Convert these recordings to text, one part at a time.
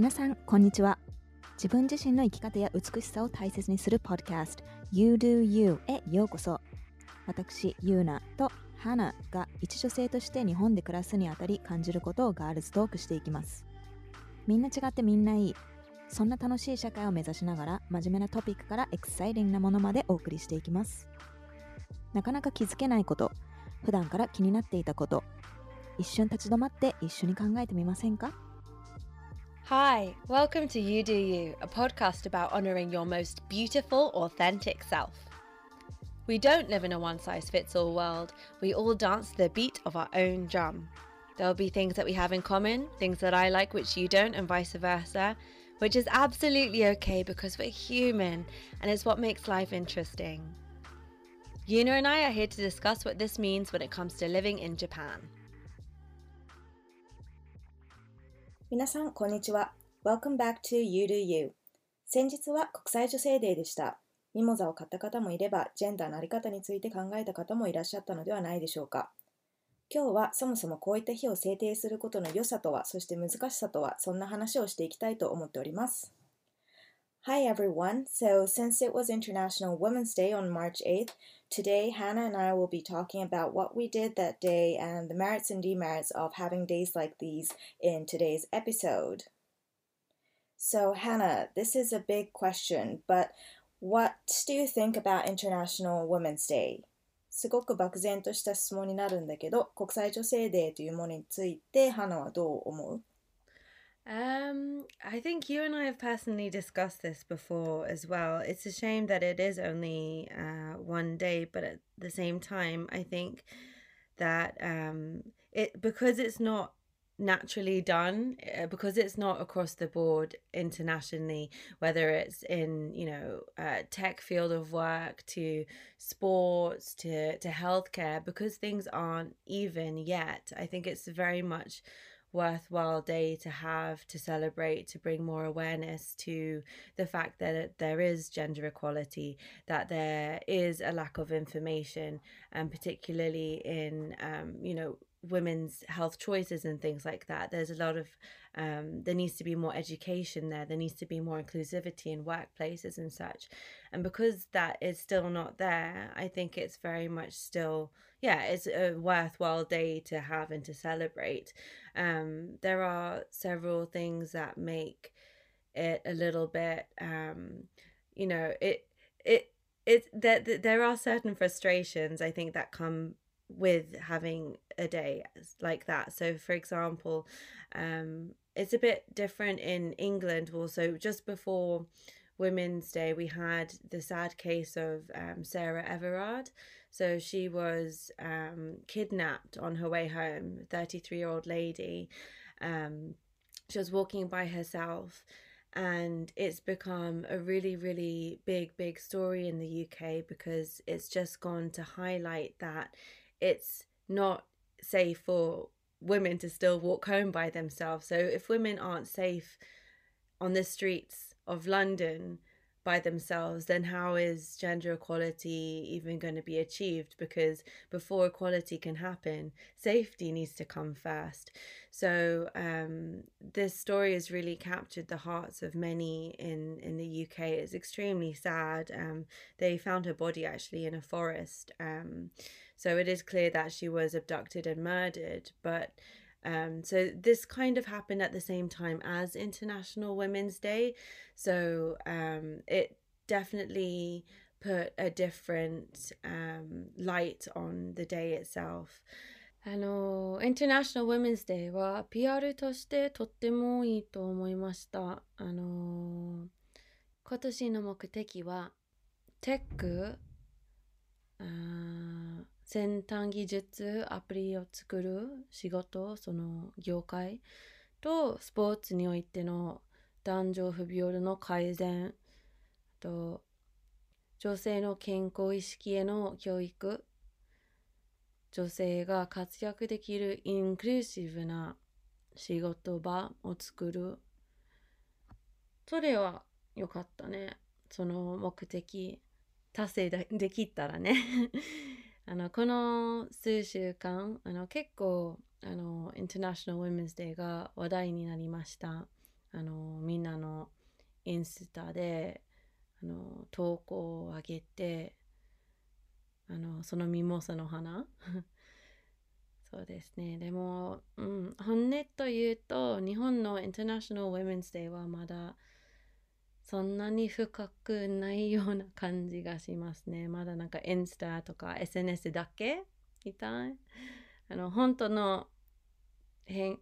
皆さん、こんにちは。自分自身の生き方や美しさを大切にするポッドキャスト You Do You へようこそ。私、ユーナとハナが一女性として日本で暮らすにあたり感じることをガールズトークしていきます。みんな違ってみんないい。そんな楽しい社会を目指しながら真面目なトピックからエクサイティングなものまでお送りしていきます。なかなか気づけないこと、普段から気になっていたこと、一瞬立ち止まって一緒に考えてみませんか？Hi, welcome to You Do You, a podcast about honoring your most beautiful, authentic self. We don't live in a one size fits all world, we all dance to the beat of our own drum. There'll be things that we have in common, things that I like which you don't, and vice versa, which is absolutely okay because we're human and it's what makes life interesting. Yuna and I are here to discuss what this means when it comes to living in Japan. 皆さん、こんにちは。Welcome back to You Do You。先日は国際女性デーでした。ミモザを買った方もいれば、ジェンダーのあり方について考えた方もいらっしゃったのではないでしょうか。今日はそもそもこういった日を制定することの良さとは、そして難しさとは、そんな話をしていきたいと思っております。Hi everyone. So, since it was International Women's Day on March 8th, today Hannah and I will be talking about what we did that day and the merits and demerits of having days like these in today's episode. So, Hannah, this is a big question, but what do you think about International Women's Day? すごく漠然とした質問になるんだけど、国際女性デーというものについて、花はどう思う um, I think you and I have personally discussed this before as well. It's a shame that it is only uh, one day, but at the same time, I think that um, it because it's not naturally done uh, because it's not across the board internationally whether it's in you know uh, tech field of work to sports to to healthcare because things aren't even yet i think it's very much worthwhile day to have to celebrate to bring more awareness to the fact that there is gender equality that there is a lack of information and particularly in um, you know women's health choices and things like that. There's a lot of um, there needs to be more education there. There needs to be more inclusivity in workplaces and such. And because that is still not there i think it's very much still yeah it's a worthwhile day to have and to celebrate um, there are several things that make it a little bit um, you know it it it that there are certain frustrations i think that come with having a day like that. So for example um it's a bit different in england also just before women's day we had the sad case of um, sarah everard so she was um, kidnapped on her way home 33 year old lady um, she was walking by herself and it's become a really really big big story in the uk because it's just gone to highlight that it's not safe for women to still walk home by themselves. So if women aren't safe on the streets of London by themselves, then how is gender equality even going to be achieved? Because before equality can happen, safety needs to come first. So um, this story has really captured the hearts of many in in the UK. It's extremely sad. Um, they found her body actually in a forest. Um, so it is clear that she was abducted and murdered, but. Um, so this kind of happened at the same time as International Women's Day. So um, it definitely put a different um, light on the day itself. あの、International Women's Day は PR としてとってもいいと思いました。あの、今年の目的は、テック、あー 先端技術アプリを作る仕事その業界とスポーツにおいての男女不平等の改善と女性の健康意識への教育女性が活躍できるインクルーシブな仕事場を作る。それは良かったね。その目的達成でできたらね。あのこの数週間あの結構あの International Women's Day が話題になりました。あのみんなのインスタであの投稿を上げてあのそのミモサの花。そうですね。でも、うん、本音というと日本のインターナショナル・ウェメンズ・デーはまだそんなに深くないような感じがしますね。まだなんかインスタとか SNS だけみたい。あの本当の変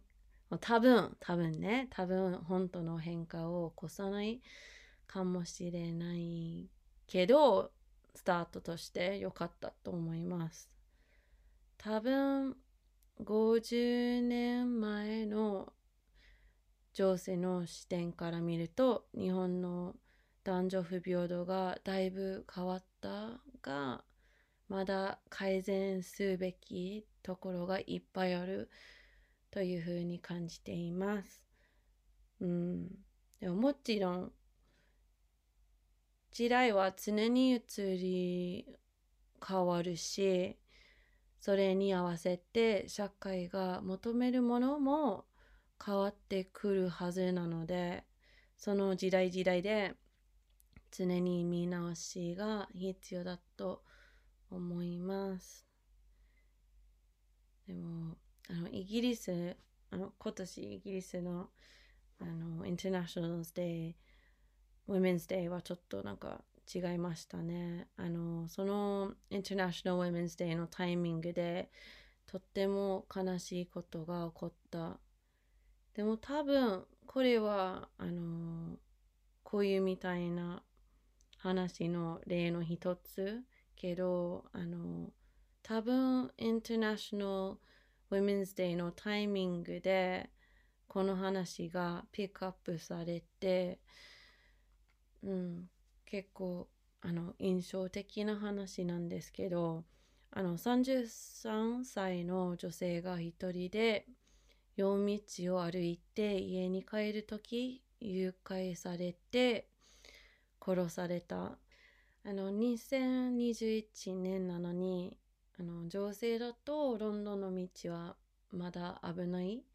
多分多分ね。多分本当の変化を起こさないかもしれないけどスタートとして良かったと思います。多分50年前の情勢の視点から見ると日本の男女不平等がだいぶ変わったがまだ改善すべきところがいっぱいあるというふうに感じています。うん。でももちろん時代は常に移り変わるしそれに合わせて社会が求めるものも変わってくるはずなのでその時代時代で常に見直しが必要だと思います。でもあのイギリスあの今年イギリスのあのインターナショナルズデーウィメンズデーはちょっとなんか違いましたね。あのそのインターナショナルウィメンズデーのタイミングでとっても悲しいことが起こった。でも多分これはあのこういうみたいな話の例の一つけどあの多分インターナショナル Women's Day のタイミングでこの話がピックアップされて、うん、結構あの印象的な話なんですけどあの33歳の女性が一人で夜道を歩いて家に帰る時誘拐されて殺された。あの2021年なのにあの情勢だとロンドンの道はまだ危ない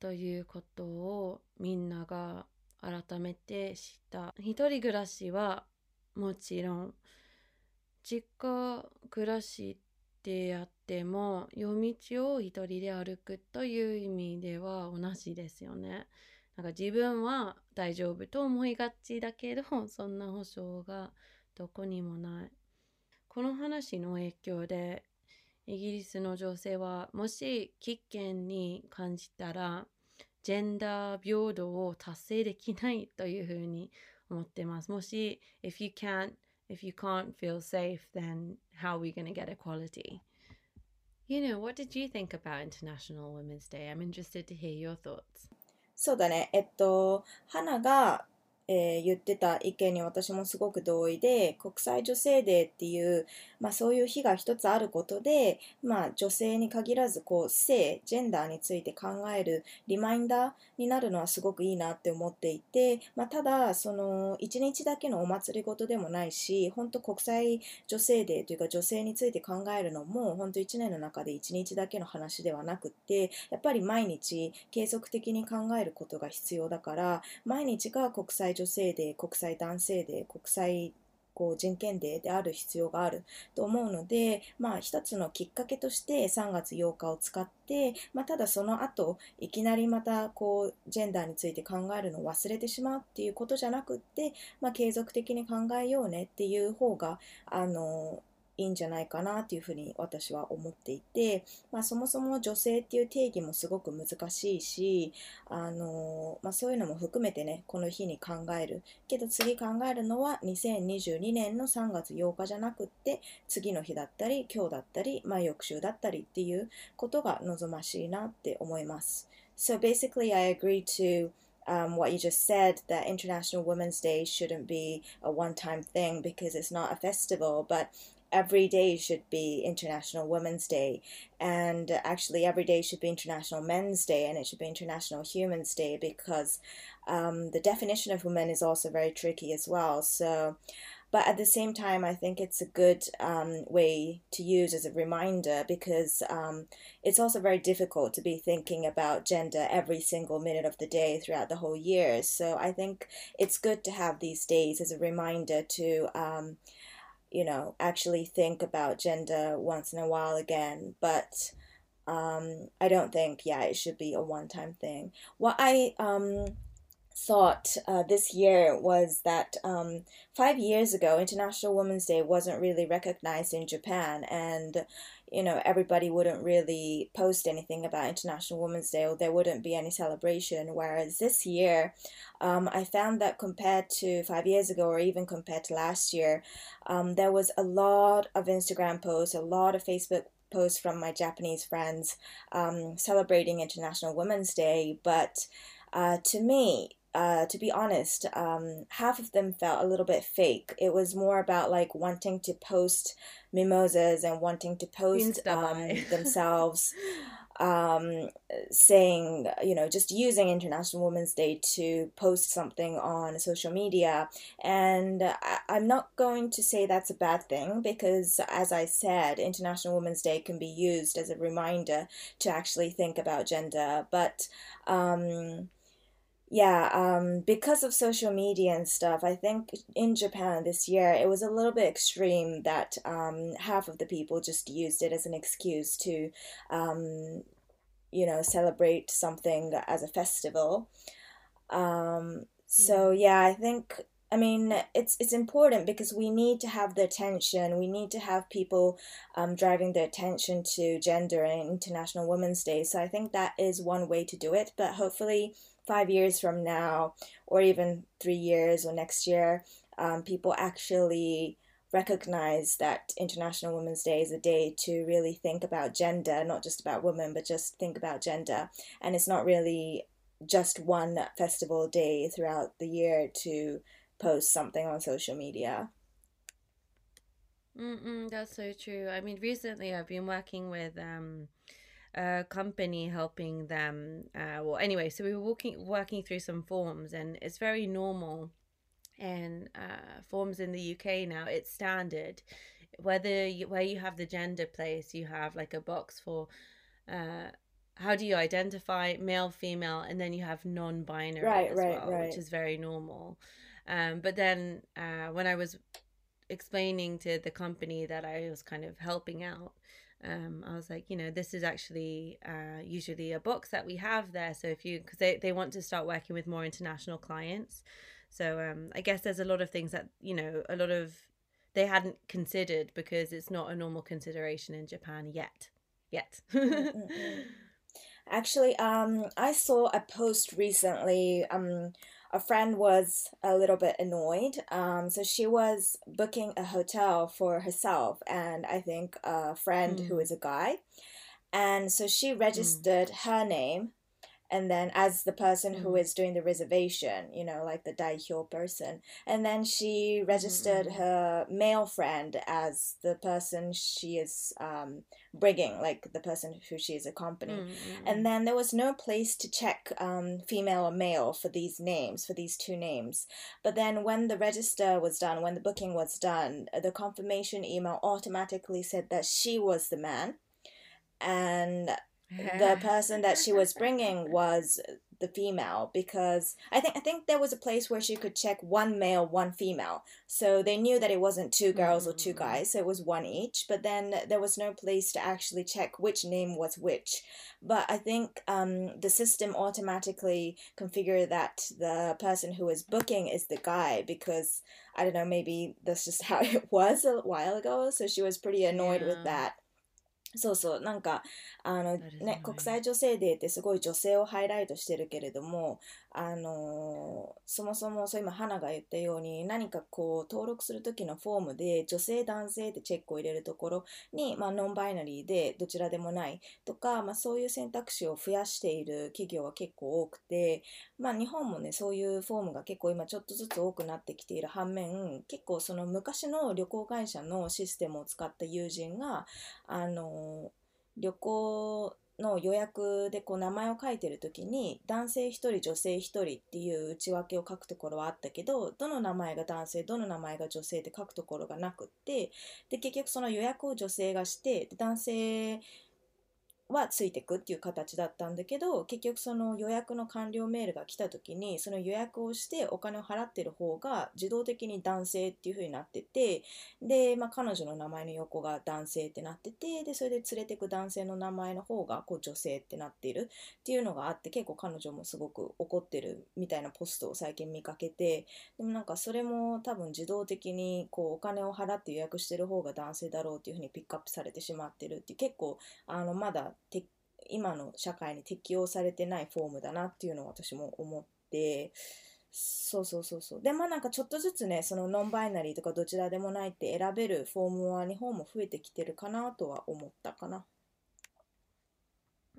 ということをみんなが改めて知った。一人暮らしはもちろん実家暮らしであっても夜道を一人で歩くという意味では同じですよね。なんか自分は大丈夫と思いがちだけど そんな保証がどこにもない。この話の影響でイギリスの女性はもし危険に感じたらジェンダー平等を達成できないというふうに思ってます。もし if you can't if you can't feel safe then how are we going to get equality? You know, what did you think about International Women's Day? I'm interested to hear your thoughts. そうだね。えっと、花が えー、言ってた意見に私もすごく同意で国際女性デーっていう、まあ、そういう日が一つあることで、まあ、女性に限らずこう性ジェンダーについて考えるリマインダーになるのはすごくいいなって思っていて、まあ、ただその1日だけのお祭りごとでもないし本当国際女性デーというか女性について考えるのも本当1年の中で1日だけの話ではなくってやっぱり毎日継続的に考えることが必要だから毎日が国際女性デー、国際男性デー、国際こう人権デーである必要があると思うので、まあ、一つのきっかけとして3月8日を使って、まあ、ただその後いきなりまたこうジェンダーについて考えるのを忘れてしまうっていうことじゃなくって、まあ、継続的に考えようねっていう方があのいいんじゃないかなというふうに私は思っていて、まあ、そもそも女性っていう定義もすごく難しいし、あのまあ、そういうのも含めてねこの日に考えるけど次考えるのは2022年の3月8日じゃなくって次の日だったり今日だったり、まあ、翌週だったりっていうことが望ましいなって思います。So basically I agree to um, what you just said that International Women's Day shouldn't be a one time thing because it's not a festival, but every day should be International Women's Day, and actually every day should be International Men's Day, and it should be International Humans Day because um, the definition of women is also very tricky as well. So but at the same time, I think it's a good um, way to use as a reminder because um, it's also very difficult to be thinking about gender every single minute of the day throughout the whole year. So I think it's good to have these days as a reminder to, um, you know, actually think about gender once in a while again. But um, I don't think, yeah, it should be a one time thing. What I um, thought uh, this year was that um, five years ago, International Women's Day wasn't really recognized in Japan, and you know everybody wouldn't really post anything about International Women's Day, or there wouldn't be any celebration. Whereas this year, um, I found that compared to five years ago, or even compared to last year, um, there was a lot of Instagram posts, a lot of Facebook posts from my Japanese friends um, celebrating International Women's Day, but uh, to me, uh, to be honest, um, half of them felt a little bit fake. It was more about like wanting to post mimosas and wanting to post um, themselves, um, saying, you know, just using International Women's Day to post something on social media. And I- I'm not going to say that's a bad thing because, as I said, International Women's Day can be used as a reminder to actually think about gender. But, um, yeah, um, because of social media and stuff, I think in Japan this year it was a little bit extreme that um, half of the people just used it as an excuse to, um, you know, celebrate something as a festival. Um, so yeah, I think I mean it's it's important because we need to have the attention. We need to have people um, driving the attention to gender and International Women's Day. So I think that is one way to do it. But hopefully five years from now, or even three years or next year, um, people actually recognize that International Women's Day is a day to really think about gender, not just about women, but just think about gender. And it's not really just one festival day throughout the year to post something on social media. Mm-mm, that's so true. I mean, recently I've been working with um, a company helping them. Uh, well, anyway, so we were working working through some forms, and it's very normal. And uh, forms in the UK now, it's standard. Whether you, where you have the gender place, you have like a box for uh, how do you identify male, female, and then you have non-binary Right, as right, well, right. which is very normal. Um, but then uh, when I was explaining to the company that I was kind of helping out, um, I was like, you know, this is actually uh, usually a box that we have there. So if you, because they, they want to start working with more international clients. So um, I guess there's a lot of things that, you know, a lot of they hadn't considered because it's not a normal consideration in Japan yet. Yet. Actually, um, I saw a post recently. Um, a friend was a little bit annoyed. Um, so she was booking a hotel for herself and I think a friend who Mm. is a guy. And so she Mm. registered her name and then as the person who Mm. is doing the reservation, you know, like the daihyo person. And then she registered Mm-hmm. her male friend as the person she is um, bringing, like the person who she is accompanying. Mm, And then there was no place to check um, female or male for these names, for these two names. But then when the register was done, when the booking was done, the confirmation email automatically said that she was the man. And the person that she was bringing was the female because I think I think there was a place where she could check one male, one female. So they knew that it wasn't two girls or two Mm. guys, so it was one each. But then there was no place to actually check which name was which. But I think um, the system automatically configured that the person who was booking is the guy because I don't know, maybe that's just how it was a while ago. So she was pretty annoyed with that. そうそうなんかあのね annoying. 国際女性デーってすごい女性をハイライトしてるけれどもあのそもそもそう今花が言ったように何かこう登録する時のフォームで女性男性ってチェックを入れるところに、まあ、ノンバイナリーでどちらでもないとか、まあ、そういう選択肢を増やしている企業は結構多くて、まあ、日本もねそういうフォームが結構今ちょっとずつ多くなってきている反面結構その昔の旅行会社のシステムを使った友人があの旅行の予約でこう名前を書いてる時に男性1人女性1人っていう内訳を書くところはあったけどどの名前が男性どの名前が女性って書くところがなくってで結局その予約を女性がしてで男性はついてくっていう形だったんだけど結局その予約の完了メールが来た時にその予約をしてお金を払ってる方が自動的に男性っていう風になっててで、まあ、彼女の名前の横が男性ってなっててでそれで連れてく男性の名前の方がこう女性ってなっているっていうのがあって結構彼女もすごく怒ってるみたいなポストを最近見かけてでもなんかそれも多分自動的にこうお金を払って予約してる方が男性だろうっていう風にピックアップされてしまってるっていう結構あのまだて今の社会に適用されてないフォームだなっていうのを私も思ってそうそうそうそうでまあなんかちょっとずつねそのノンバイナリーとかどちらでもないって選べるフォームは日本も増えてきてるかなとは思ったかな。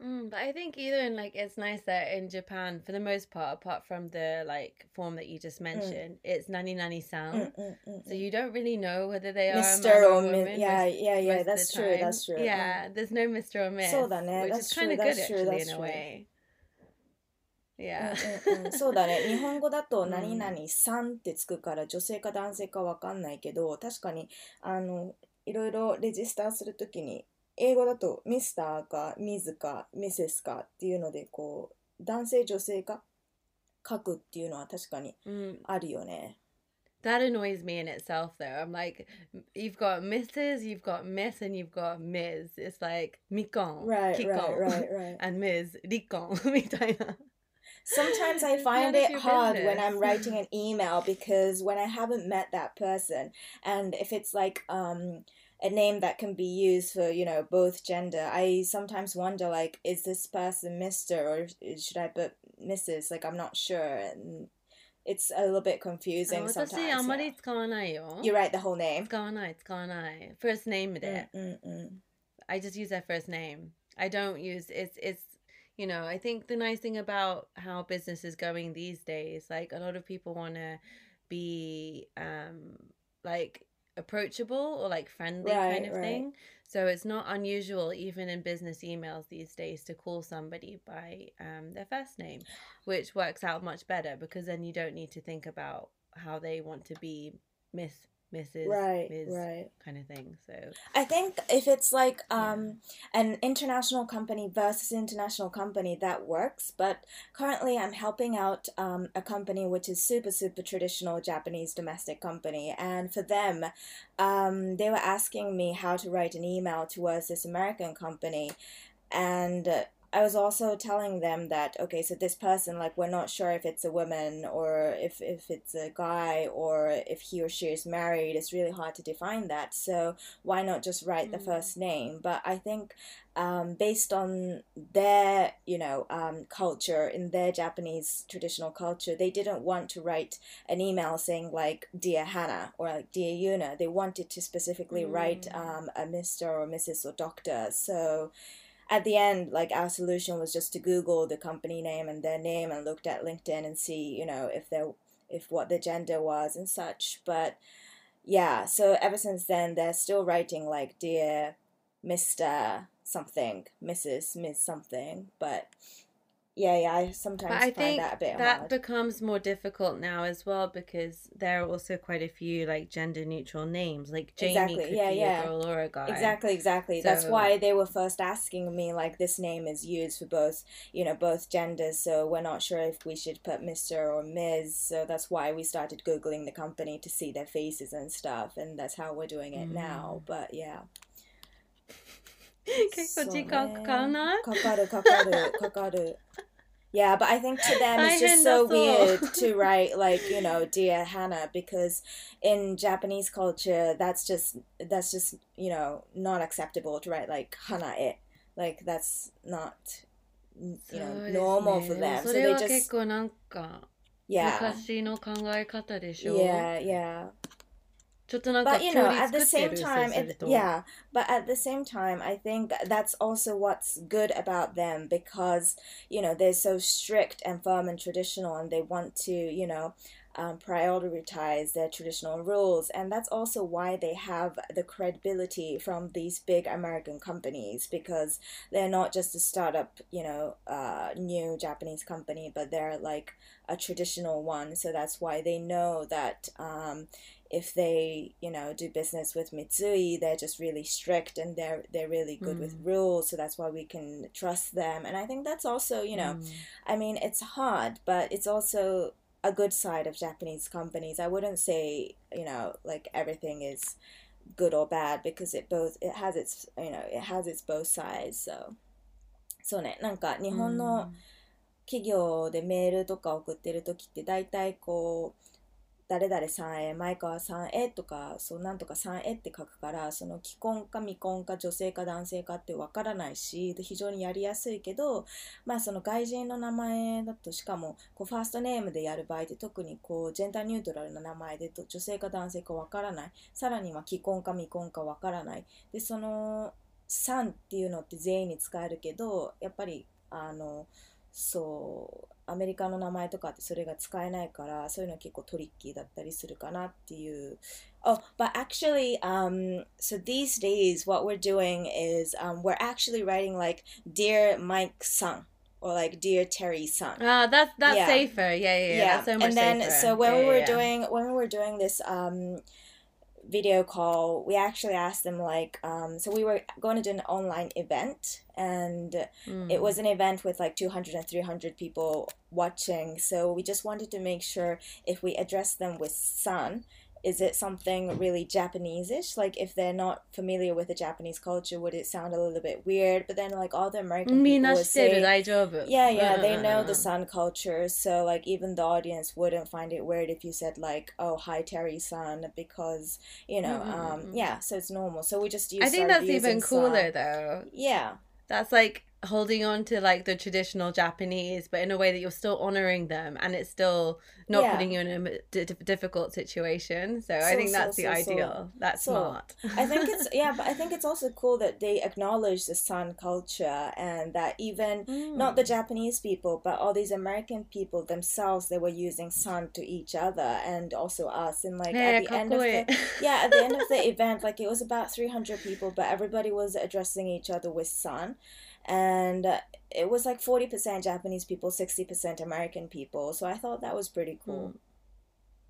Mm, but I think even like it's nice that in Japan, for the most part, apart from the like form that you just mm. mentioned, mm. it's nani nani san. Mm, mm, mm so you don't really know whether they are Mr. or, or woman. Yeah, yeah, yeah. That's true. Time. That's true. Yeah, there's no Mr. or Miss. So which is kind of good true, actually in a true. way. Yeah. うんうんうん、そうだね日本語だと「何々さん」ってつくから女性か男性か分かんないけど確かにあのいろいろレジスターするときに英語だとミスターかミズかミセスかっていうのでこう男性女性か書くっていうのは確かにあるよね。That annoys me in itself, though. I'm like, you've got Mrs., you've got Miss, and you've got Ms. It's like Mikon, right, Kikon, right, right, right. and Ms. Rikon, みたいな。Sometimes I find it hard business. when I'm writing an email because when I haven't met that person, and if it's like, um, a name that can be used for you know both gender i sometimes wonder like is this person mr or should i put mrs like i'm not sure and it's a little bit confusing sometimes. 私あまり使わないよ。You write the whole name? 使わない、使わない。First name で。Mm, mm, mm. I just use their first name. I don't use it's it's you know, I think the nice thing about how business is going these days, like a lot of people want to be um like approachable or like friendly right, kind of right. thing. So it's not unusual, even in business emails these days, to call somebody by um, their first name, which works out much better because then you don't need to think about how they want to be Miss Mrs. Right, Ms. right. kind of thing. So I think if it's like um yeah. an international company versus international company, that works. But currently, I'm helping out um, a company which is super super traditional Japanese domestic company, and for them, um, they were asking me how to write an email towards this American company, and. Uh, I was also telling them that okay, so this person like we're not sure if it's a woman or if if it's a guy or if he or she is married. It's really hard to define that. So why not just write mm. the first name? But I think um, based on their you know um, culture in their Japanese traditional culture, they didn't want to write an email saying like dear Hannah or like dear Yuna. They wanted to specifically mm. write um, a Mr. or Mrs. or Doctor. So at the end, like our solution was just to Google the company name and their name and looked at LinkedIn and see, you know, if they if what the gender was and such. But yeah, so ever since then, they're still writing like dear Mister something, Mrs. Miss something, but yeah, yeah, I sometimes but I think that, that hard. becomes more difficult now as well because there are also quite a few like gender neutral names, like Jamie exactly. could yeah, be yeah. a girl or a guy. Exactly, exactly. So, that's why they were first asking me like this name is used for both, you know, both genders. So we're not sure if we should put Mister or Ms. So that's why we started googling the company to see their faces and stuff, and that's how we're doing it mm. now. But yeah. 結構時間かからない、かかるかかるかかる Yeah, but I think to them it's just so weird to write like, you know, dear Hannah because in Japanese culture that's just that's just, you know, not acceptable to write like hana e. Like that's not you know, normal for them. So they just Yeah. Yeah, yeah but you know at the same time yeah. But at the same time i think that's also what's good about them because you know they're so strict and firm and traditional and they want to you know um, prioritize their traditional rules. And that's also why they have the credibility from these big american companies because they're not just a startup you know uh, new japanese company but they're like a traditional one. So that's why they know that um, if they you know do business with Mitsui they're just really strict and they're they're really good with Mm. rules so that's why we can trust them and I think that's also you know うん I mean it's hard but it's also a good side of Japanese companies I wouldn't say you know like everything is good or bad because it both it has its you know it has its both sides so そうねなんか日本の企業でメールとか送ってる時って大体こう 誰々さんへ前川さんへとかそうなんとかさんへって書くからその既婚か未婚か女性か男性かってわからないし非常にやりやすいけどまあその外人の名前だとしかもこうファーストネームでやる場合って特にこうジェンダーニュートラルな名前でと女性か男性かわからない。さらには既婚か未婚かわからない。でその「さん」っていうのって全員に使えるけどやっぱりあのそうアメリカの名前とかってそれが使えないからそういうの結構トリッキーだったりするかなっていう Oh, but actually, um, so these days what we're doing is um, we're actually writing like Dear Mike San or like Dear Terry San. Ah, that's that's yeah. safer. Yeah, yeah, yeah. yeah. so much and then safer. so when yeah, we were doing when we were doing this um video call we actually asked them like um so we were going to do an online event and Mm. it was an event with like 200 and 300 people watching so we just wanted to make sure if we address them with san is it something really Japanese-ish? Like if they're not familiar with the Japanese culture, would it sound a little bit weird? But then like all the American mm, people would say, yeah, yeah, they know the San culture, so like even the audience wouldn't find it weird if you said like, oh, hi Terry San, because you know, mm-hmm, um, mm-hmm. yeah, so it's normal. So we just use. I think that's even cooler san. though. Yeah, that's like holding on to like the traditional Japanese, but in a way that you're still honoring them and it's still not yeah. putting you in a d- difficult situation. So, so, I think that's so, the so, ideal. That's smart. I think it's yeah, but I think it's also cool that they acknowledge the san culture and that even mm. not the Japanese people, but all these American people themselves, they were using san to each other and also us. And like at the end of the yeah, at the end of the event, like it was about three hundred people, but everybody was addressing each other with san. And it was like 40% Japanese people, 60% American people. So I thought that was pretty cool.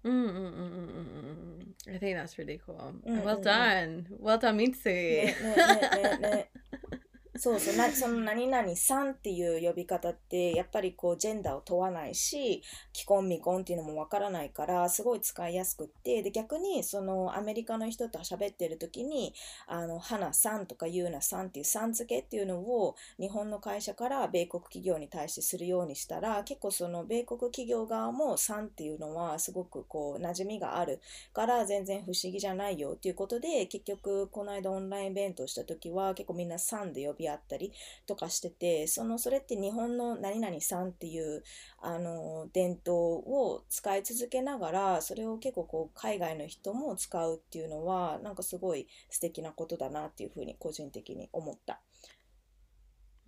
Mm, mm, mm, mm, mm, mm. I think that's really cool. Well mm, mm. done. Well done, Mitsui. そうそうなその何々さんっていう呼び方ってやっぱりこうジェンダーを問わないし既婚未婚っていうのもわからないからすごい使いやすくってで逆にそのアメリカの人と喋ってる時にあの花さんとかゆうなさんっていうさん付けっていうのを日本の会社から米国企業に対してするようにしたら結構その米国企業側もさんっていうのはすごくこう馴染みがあるから全然不思議じゃないよっていうことで結局この間オンラインイベントをした時は結構みんな「さん」で呼び合ったりとかしててそのそれって日本の「何々さん」っていうあの伝統を使い続けながらそれを結構こう海外の人も使うっていうのはなんかすごい素敵なことだなっていうふうに個人的に思った。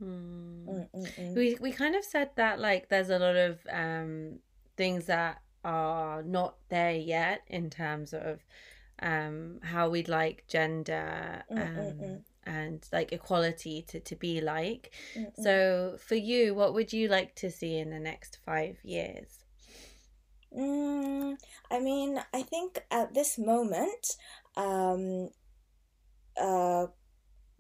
Mm. うんうんうん。we we kind of said that like there's a lot of um things that are not there yet in terms of um how we'd like gender Mm, um, mm, mm. and like equality to, to be like. Mm-hmm. So, for you, what would you like to see in the next five years? Mm, I mean, I think at this moment, um, uh,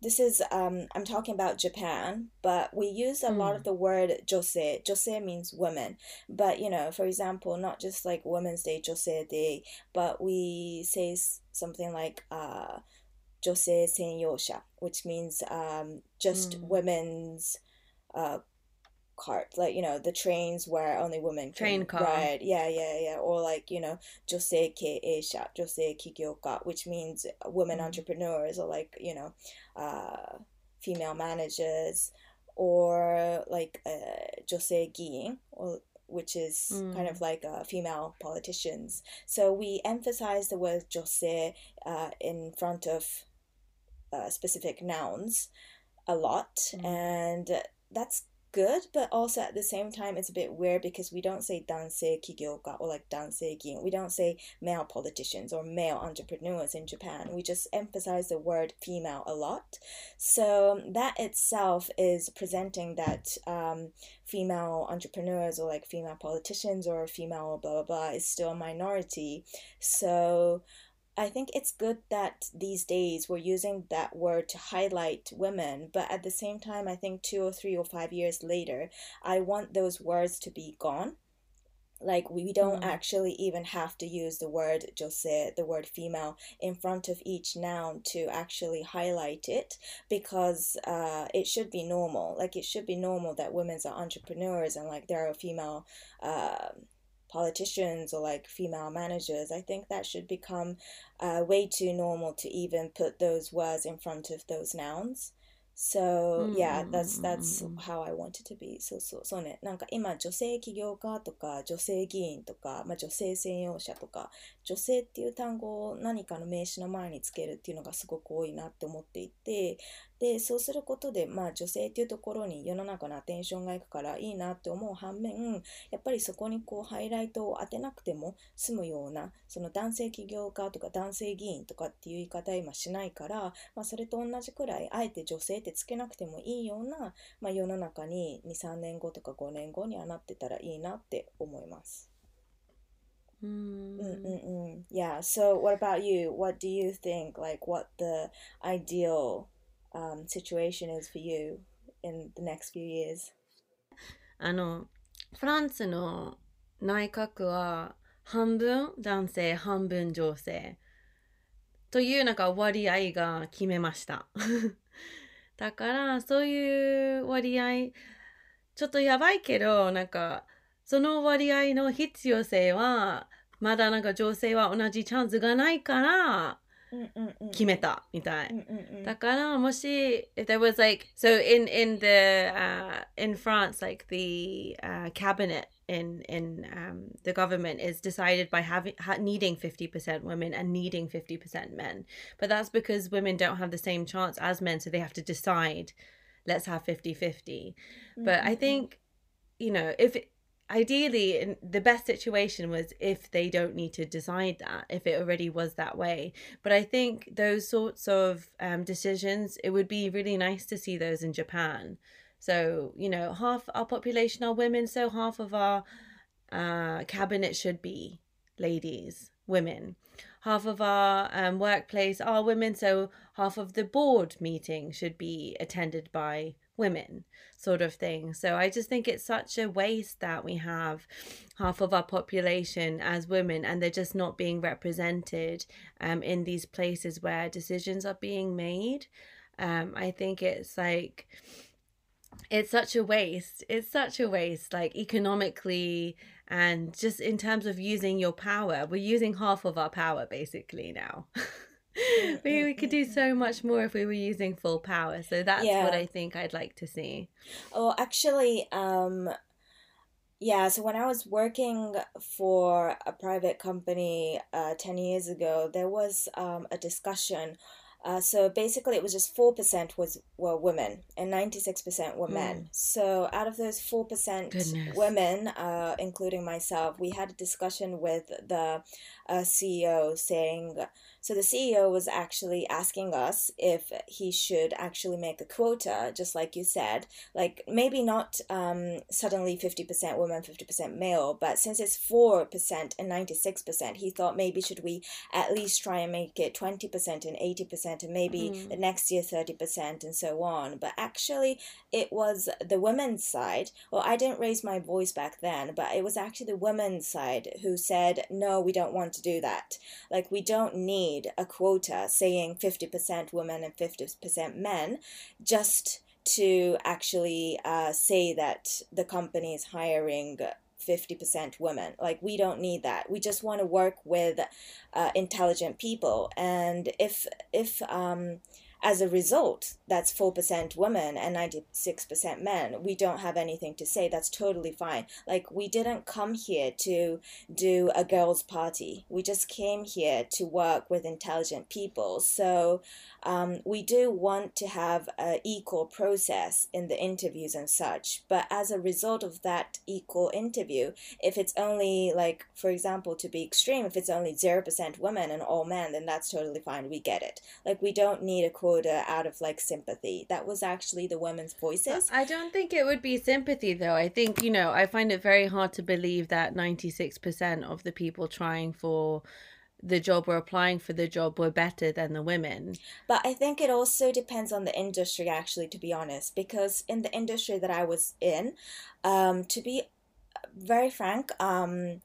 this is um, I'm talking about Japan, but we use a mm. lot of mm. the word jose. Jose means woman, but you know, for example, not just like Women's Day, Jose Day, but we say something like uh, jose senyosha, which means um, just Mm. women's uh, cart, like you know, the trains where only women can Train car. ride. Yeah, yeah, yeah. Or like you know, jose keisha, jose kigyoka, which means women Mm. entrepreneurs or like you know, uh, female managers, or like uh, jose giin, or which is Mm. kind of like uh, female politicians. So we emphasize the word "jose" uh, in front of uh, specific nouns a lot mm. and that's good but also at the same time it's a bit weird because we don't say dansei kigyoka or like dansei gin we don't say male politicians or male entrepreneurs in japan. We just emphasize the word female a lot. So that itself is presenting that um, female entrepreneurs or like female politicians or female blah blah blah is still a minority. So I think it's good that these days we're using that word to highlight women, but at the same time, I think two or three or five years later, I want those words to be gone. Like we don't Mm. actually even have to use the word 女性, the word female, in front of each noun to actually highlight it because uh, it should be normal. Like it should be normal that women are entrepreneurs and like there are female uh, politicians or like female managers. I think that should become uh, way too normal to even put those words in front of those nouns. So Mm, yeah, mm, that's mm, that's mm, mm. how I want it to be. そうそうそうね。なんか今女性起業家とか女性議員とか、まあ、女性専用者とか女性っていう単語を何かの名詞の前につけるっていうのがすごく多いなって思っていて でそうすることで、まあ、女性っていうところに世の中のアテンションがいくからいいなって思う反面やっぱりそこにこうハイライトを当てなくても済むようなその男性起業家とか男性議員とかっていう言い方は今しないから、まあ、それと同じくらいあえて女性ってつけなくてもいいような、まあ、世の中に23年後とか5年後にはなってたらいいなって思います。Mm. うんうんうん。Yeah, so what about you? What do you think, like, what the ideal um, situation is for you in the next few years? あのフランスの内閣は半分男性半分女性というなんか割合が決めました だからそういう割合ちょっとやばいけどなんかその割合の必要性はまだなんか女性は同じチャンスがないから。決めたみたいうんうんうん。だからもし if there was like so in in the uh in France like the uh cabinet in in um the government is decided by having ha- needing 50% women and needing 50% men but that's because women don't have the same chance as men so they have to decide let's have 50-50 but I think you know if ideally in the best situation was if they don't need to decide that if it already was that way. But I think those sorts of um, decisions it would be really nice to see those in Japan. So you know half our population are women so half of our uh, cabinet should be ladies women. Half of our um, workplace are women so half of the board meeting should be attended by women sort of thing. So i just think it's such a waste that we have half of our population as women and they're just not being represented um, in these places where decisions are being made. Um, i think it's like it's such a waste. It's such a waste like economically and just in terms of using your power. We're using half of our power basically now we, we could do so much more if we were using full power so that's Yeah. what i think i'd like to see Oh, actually, um, yeah. So when I was working for a private company uh, ten years ago, there was um, a discussion. Uh, so basically, it was just four percent was were women and ninety six percent were men. So out of those four percent Goodness. women, uh, including myself, we had a discussion with the uh, CEO saying. So the CEO was actually asking us if he should actually make a quota, just like you said, like maybe not um, suddenly 50% women 50% male but since it's 4% and 96% he thought maybe should we at least try and make it 20% and 80% and maybe Mhm. the next year 30% and so on. But actually it was the women's side. Well i didn't raise my voice back then but it was actually the women's side who said no we don't want to do that. Like we don't need a quota saying 50% women and 50% men just to actually uh, say that the company is hiring 50% women. Like, we don't need that. We just want to work with uh, intelligent people. And if, if, um, as a result, that's 4% women and 96% men. We don't have anything to say. That's totally fine. Like, we didn't come here to do a girls' party. We just came here to work with intelligent people. So, um, we do want to have an equal process in the interviews and such. But as a result of that equal interview, if it's only like, for example, to be extreme, if it's only 0% women and all men, then that's totally fine. We get it. Like, we don't need a quota out of like sympathy. That was actually the women's voices. I don't think it would be sympathy though. I think, you know, I find it very hard to believe that 96% of the people trying for the job or applying for the job were better than the women. But I think it also depends on the industry, actually, to be honest, because in the industry that I was in, um, to be very frank, um,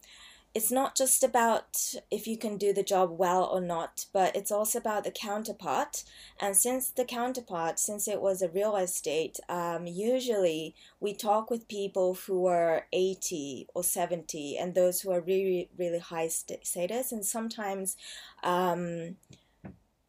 it's not just about if you can do the job well or not, but it's also about the counterpart. And since the counterpart, since it was a real estate, um, usually we talk with people who are 80 or 70 and those who are really, really high status. And sometimes, um,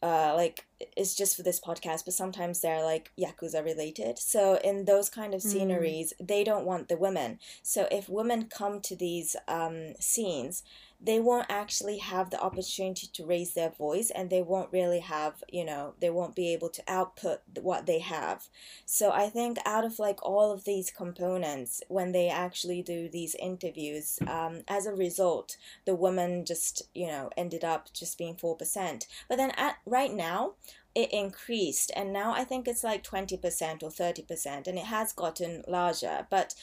uh, like it's just for this podcast, but sometimes they're like yakuza related. So in those kind of sceneries, mm. they don't want the women. So if women come to these um, scenes, they won't actually have the opportunity to raise their voice and they won't really have you know they won't be able to output what they have. So i think out of like all of these components when they actually do these interviews um, as a result the women just you know ended up just being 4% but then at right now it increased and now I think it's like 20% or 30% and it has gotten larger. But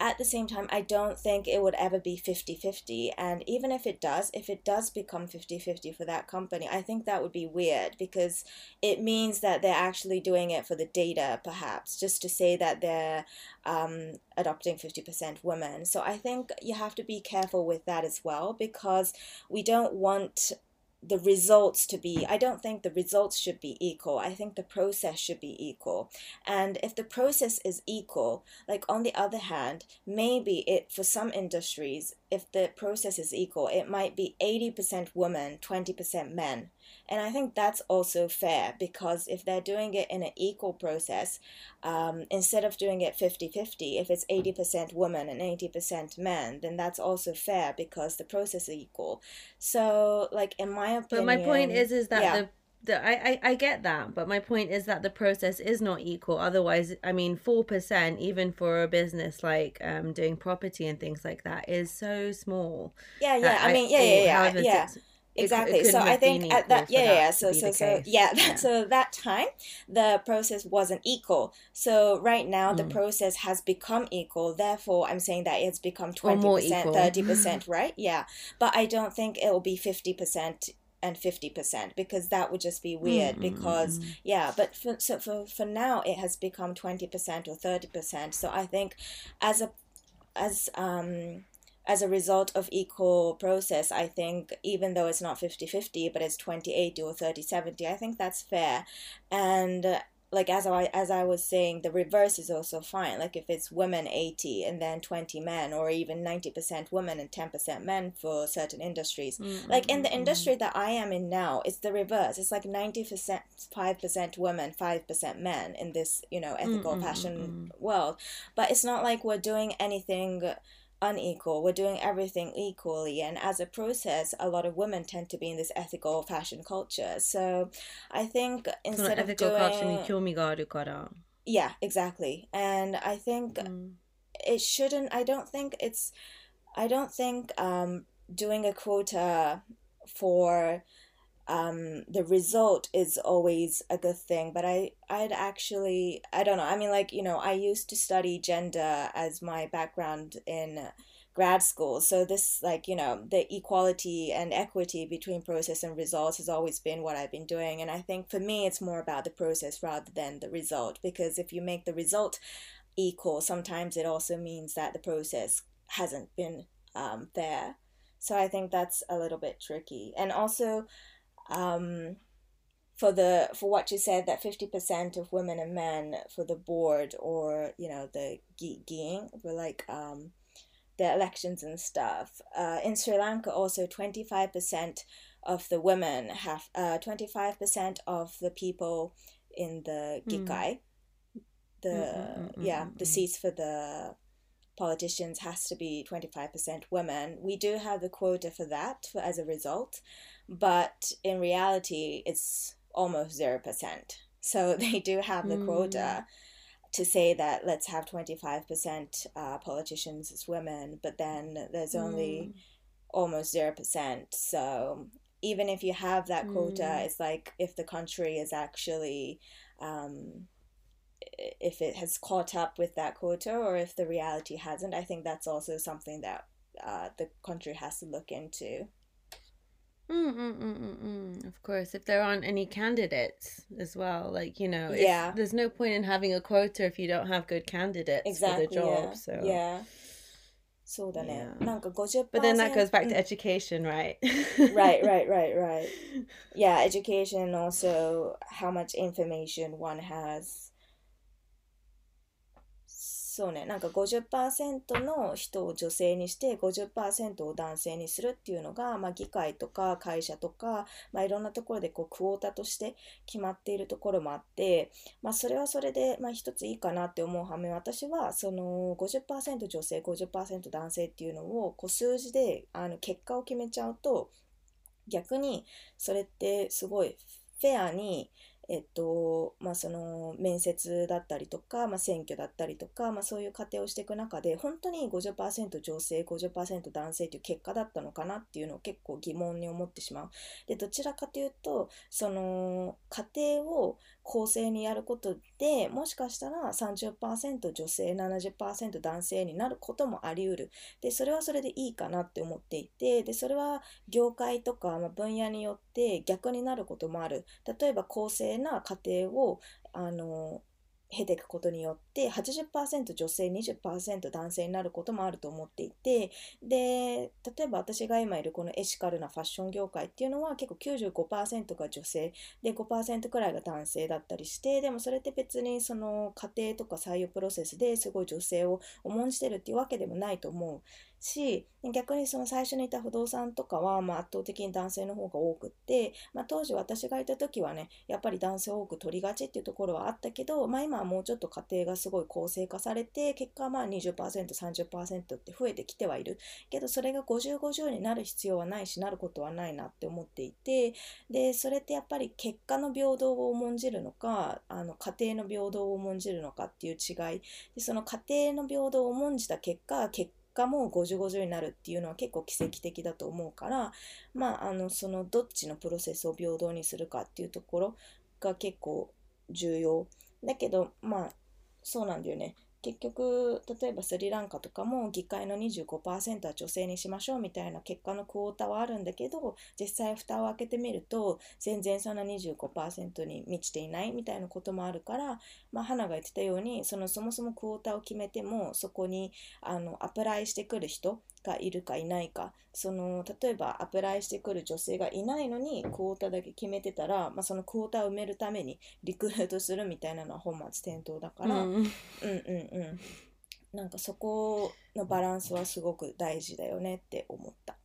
at the same time, I don't think it would ever be 50 50. And even if it does, if it does become 50 50 for that company, I think that would be weird because it means that they're actually doing it for the data, perhaps, just to say that they're um, adopting 50% women. So I think you have to be careful with that as well because we don't want the results to be i don't think the results should be equal. I think the process should be equal. And if the process is equal like on the other hand maybe it for some industries if the process is equal it might be 80% women 20% men and I think that's also fair because if they're doing it in an equal process, um, instead of doing it 50 50, if it's 80% women and 80% men, then that's also fair because the process is equal. So, like, in my opinion. But my point is, is that yeah. the the, I, I, I get that, but my point is that the process is not equal. Otherwise, I mean, 4%, even for a business like um, doing property and things like that, is so small. Yeah, yeah. I, mean, yeah, yeah, yeah. yeah exactly it, it so i think at that yeah yeah so so so yeah, yeah. so that time the process wasn't equal so right now the mm. process has become equal therefore i'm saying that it's become 20% 30% right yeah but i don't think it will be 50% and 50% because that would just be weird mm-hmm. because mm. yeah but for, so for for now it has become 20% or 30% so i think as a as um as a result of equal process, I think even though it's not 50-50, but it's 20-80 or 30-70, I think that's fair. And uh, like as I as I was saying, the reverse is also fine. Like if it's women 80 and then 20 men, or even 90% women and 10% men for certain industries. Mm-hmm. Like in the mm-hmm. industry that I am in now, it's the reverse. It's like 90% 5% women, 5% men in this, you know, ethical mm-hmm. fashion world. But it's not like we're doing anything unequal. We're doing everything equally. And as a process, a lot of women tend to be in this ethical fashion culture. So I think instead of doing... Yeah, exactly. And I think mm. it shouldn't, I don't think it's, I don't think um, doing a quota for um, the result is always a good thing. But I, I'd actually, I don't know. I mean, like, you know, I used to study gender as my background in grad school. So this, like, you know, the equality and equity between process and results has always been what I've been doing. And I think for me, it's more about the process rather than the result. Because if you make the result equal, sometimes it also means that the process hasn't been um, fair. So I think that's a little bit tricky. And also, um, for the for what you said that 50% of women and men for the board or you know the giing were like um, the elections and stuff uh, in sri lanka also 25% of the women have uh, 25% of the people in the Mm. gikai. The Mm, mm, mm, yeah, mm, the mm. seats for the politicians has to be 25% women. We do have the quota for that for, as a result, but in reality, it's almost 0%. So they do have the Mm. quota to say that let's have 25% uh, politicians as women, but then there's only Mm. almost 0%. So even if you have that quota, Mm. it's like if the country is actually, um, if it has caught up with that quota or if the reality hasn't, I think that's also something that uh, the country has to look into. Mm, mm, mm, mm, mm. Of course, if there aren't any candidates as well, like you know, it's- Yeah. there's no point in having a quota if you don't have good candidates Exactly. for the job. yeah. So, yeah. そうだね。 Yeah. なんか50% but then that goes back to うん education, right? right, right, right, right. Yeah, education also how much information one has. そうね、なんか50%の人を女性にして50%を男性にするっていうのが、まあ、議会とか会社とか、まあ、いろんなところでこうクォータとして決まっているところもあって、まあ、それはそれで、まあ、一ついいかなって思う反面私はその50%女性50%男性っていうのをこう数字であの結果を決めちゃうと逆にそれってすごいフェアにえっとまあ、その面接だったりとか、まあ、選挙だったりとか、まあ、そういう過程をしていく中で本当に50%女性50%男性という結果だったのかなっていうのを結構疑問に思ってしまう。でどちらかというとその過程を公正にやることでもしかしたら30%女性70%男性になることもあり得る。でそれはそれでいいかなって思っていてでそれは業界とか、ま、分野によって逆になることもある。例えば公正な過程をあの経ていくことによって80%女性20%男性になることもあると思っていてで例えば私が今いるこのエシカルなファッション業界っていうのは結構95%が女性で5%くらいが男性だったりしてでもそれって別にその家庭とか採用プロセスですごい女性を重んじてるっていうわけでもないと思うし逆にその最初にいた不動産とかは、まあ、圧倒的に男性の方が多くって、まあ、当時私がいた時はねやっぱり男性多く取りがちっていうところはあったけど、まあ、今はもうちょっと家庭がすごい構成化されて結果はまあ 20%30% って増えてきてはいる。けどそれが5050になる必要はないしなることはないなって思っていてでそれってやっぱり結果の平等を重んじるのかあの家庭の平等を重んじるのかっていう違い。でその家庭の平等を重んじた結果結果も5050になるっていうのは結構奇跡的だと思うからまああのそのどっちのプロセスを平等にするかっていうところが結構重要。だけどまあそうなんだよね。結局例えばスリランカとかも議会の25%は女性にしましょうみたいな結果のクォーターはあるんだけど実際蓋を開けてみると全然そんな25%に満ちていないみたいなこともあるから、まあ、花が言ってたようにそのそもそもクォーターを決めてもそこにあのアプライしてくる人がいるかいないか。その例えばアプライしてくる女性がいないのにクォータだけ決めてたら、まあ、そのクォータを埋めるためにリクルートするみたいなのは本末転倒だから、うん、うん。うんうんうん。なんかそこのバランスはすごく大事だよねって思った。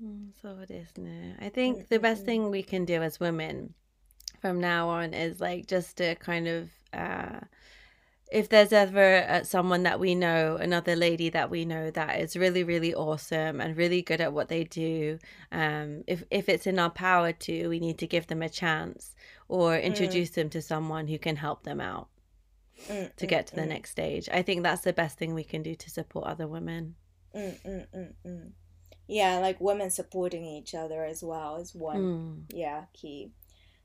うんそうですね。I think the best thing we can do as women from now on is like just to kind of uh if there's ever uh, someone that we know, another lady that we know that is really, really awesome and really good at what they do, um, if if it's in our power to, we need to give them a chance or mm. introduce mm. them to someone who can help them out mm, to mm, get to mm, the next stage. I think that's the best thing we can do to support other women. Mm, yeah, like women supporting each other as well is one yeah key.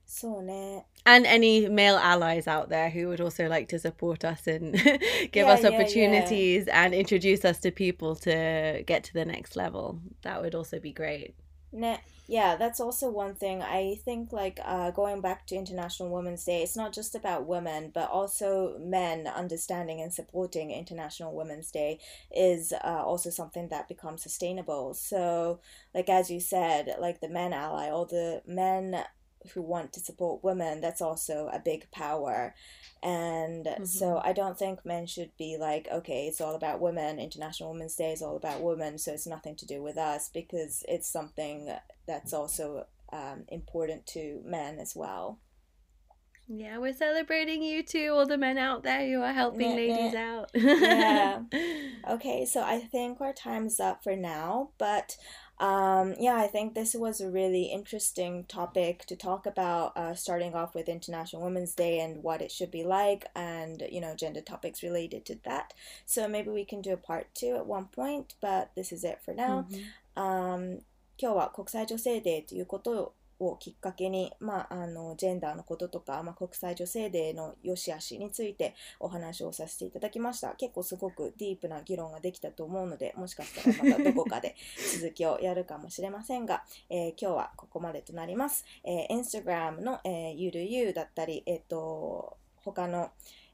So. And any male allies out there who would also like to support us and give yeah, us opportunities yeah, yeah. and introduce us to people to get to the next level. That would also be great. Ne- yeah, that's also one thing. I think, like, uh, going back to International Women's Day, it's not just about women, but also men understanding and supporting International Women's Day is uh, also something that becomes sustainable. So, like, as you said, like the men ally, all the men who want to support women, that's also a big power. And so I don't think men should be like, okay, it's all about women. International Women's Day is all about women, so it's nothing to do with us because it's something that's also um, important to men as well. Yeah, we're celebrating you too, all the men out there who are helping ladies out. Yeah. Okay, so I think our time's up for now, but um, yeah, I think this was a really interesting topic to talk about, uh, starting off with International Women's Day and what it should be like, and you know, gender topics related to that. So maybe we can do a part two at one point, but this is it for now. Mhm. um, 今日は国際女性デーということ をきっかけに、まあ、あのジェンダーのこととか、まあ、国際女性デーの良し悪しについてお話をさせていただきました。結構すごくディープな議論ができたと思うのでもしかしたらまたどこかで 続きをやるかもしれませんが、えー今日はここまでとなります、えー、Instagram の、えー、ゆるゆうだったり、えっ、と他の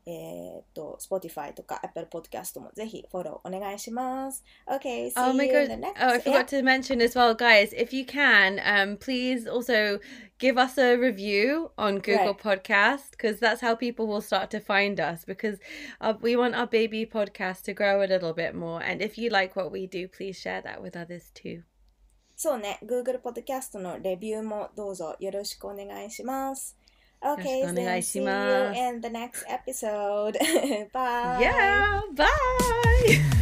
えっと Spotify とか Apple Podcast もぜひフォローお願いします。Okay, see Oh my you in the god! next. Oh, I Yeah. forgot to mention as well, guys. If you can, um, please also give us a review on Google Right. Podcast because that's how people will start to find us. Because uh, we want our baby podcast to grow a little bit more. And if you like what we do, please share that with others too. そうね、Google Podcast のレビューもどうぞよろしくお願いします。 Okay, then see you in the next episode. bye. Yeah, bye.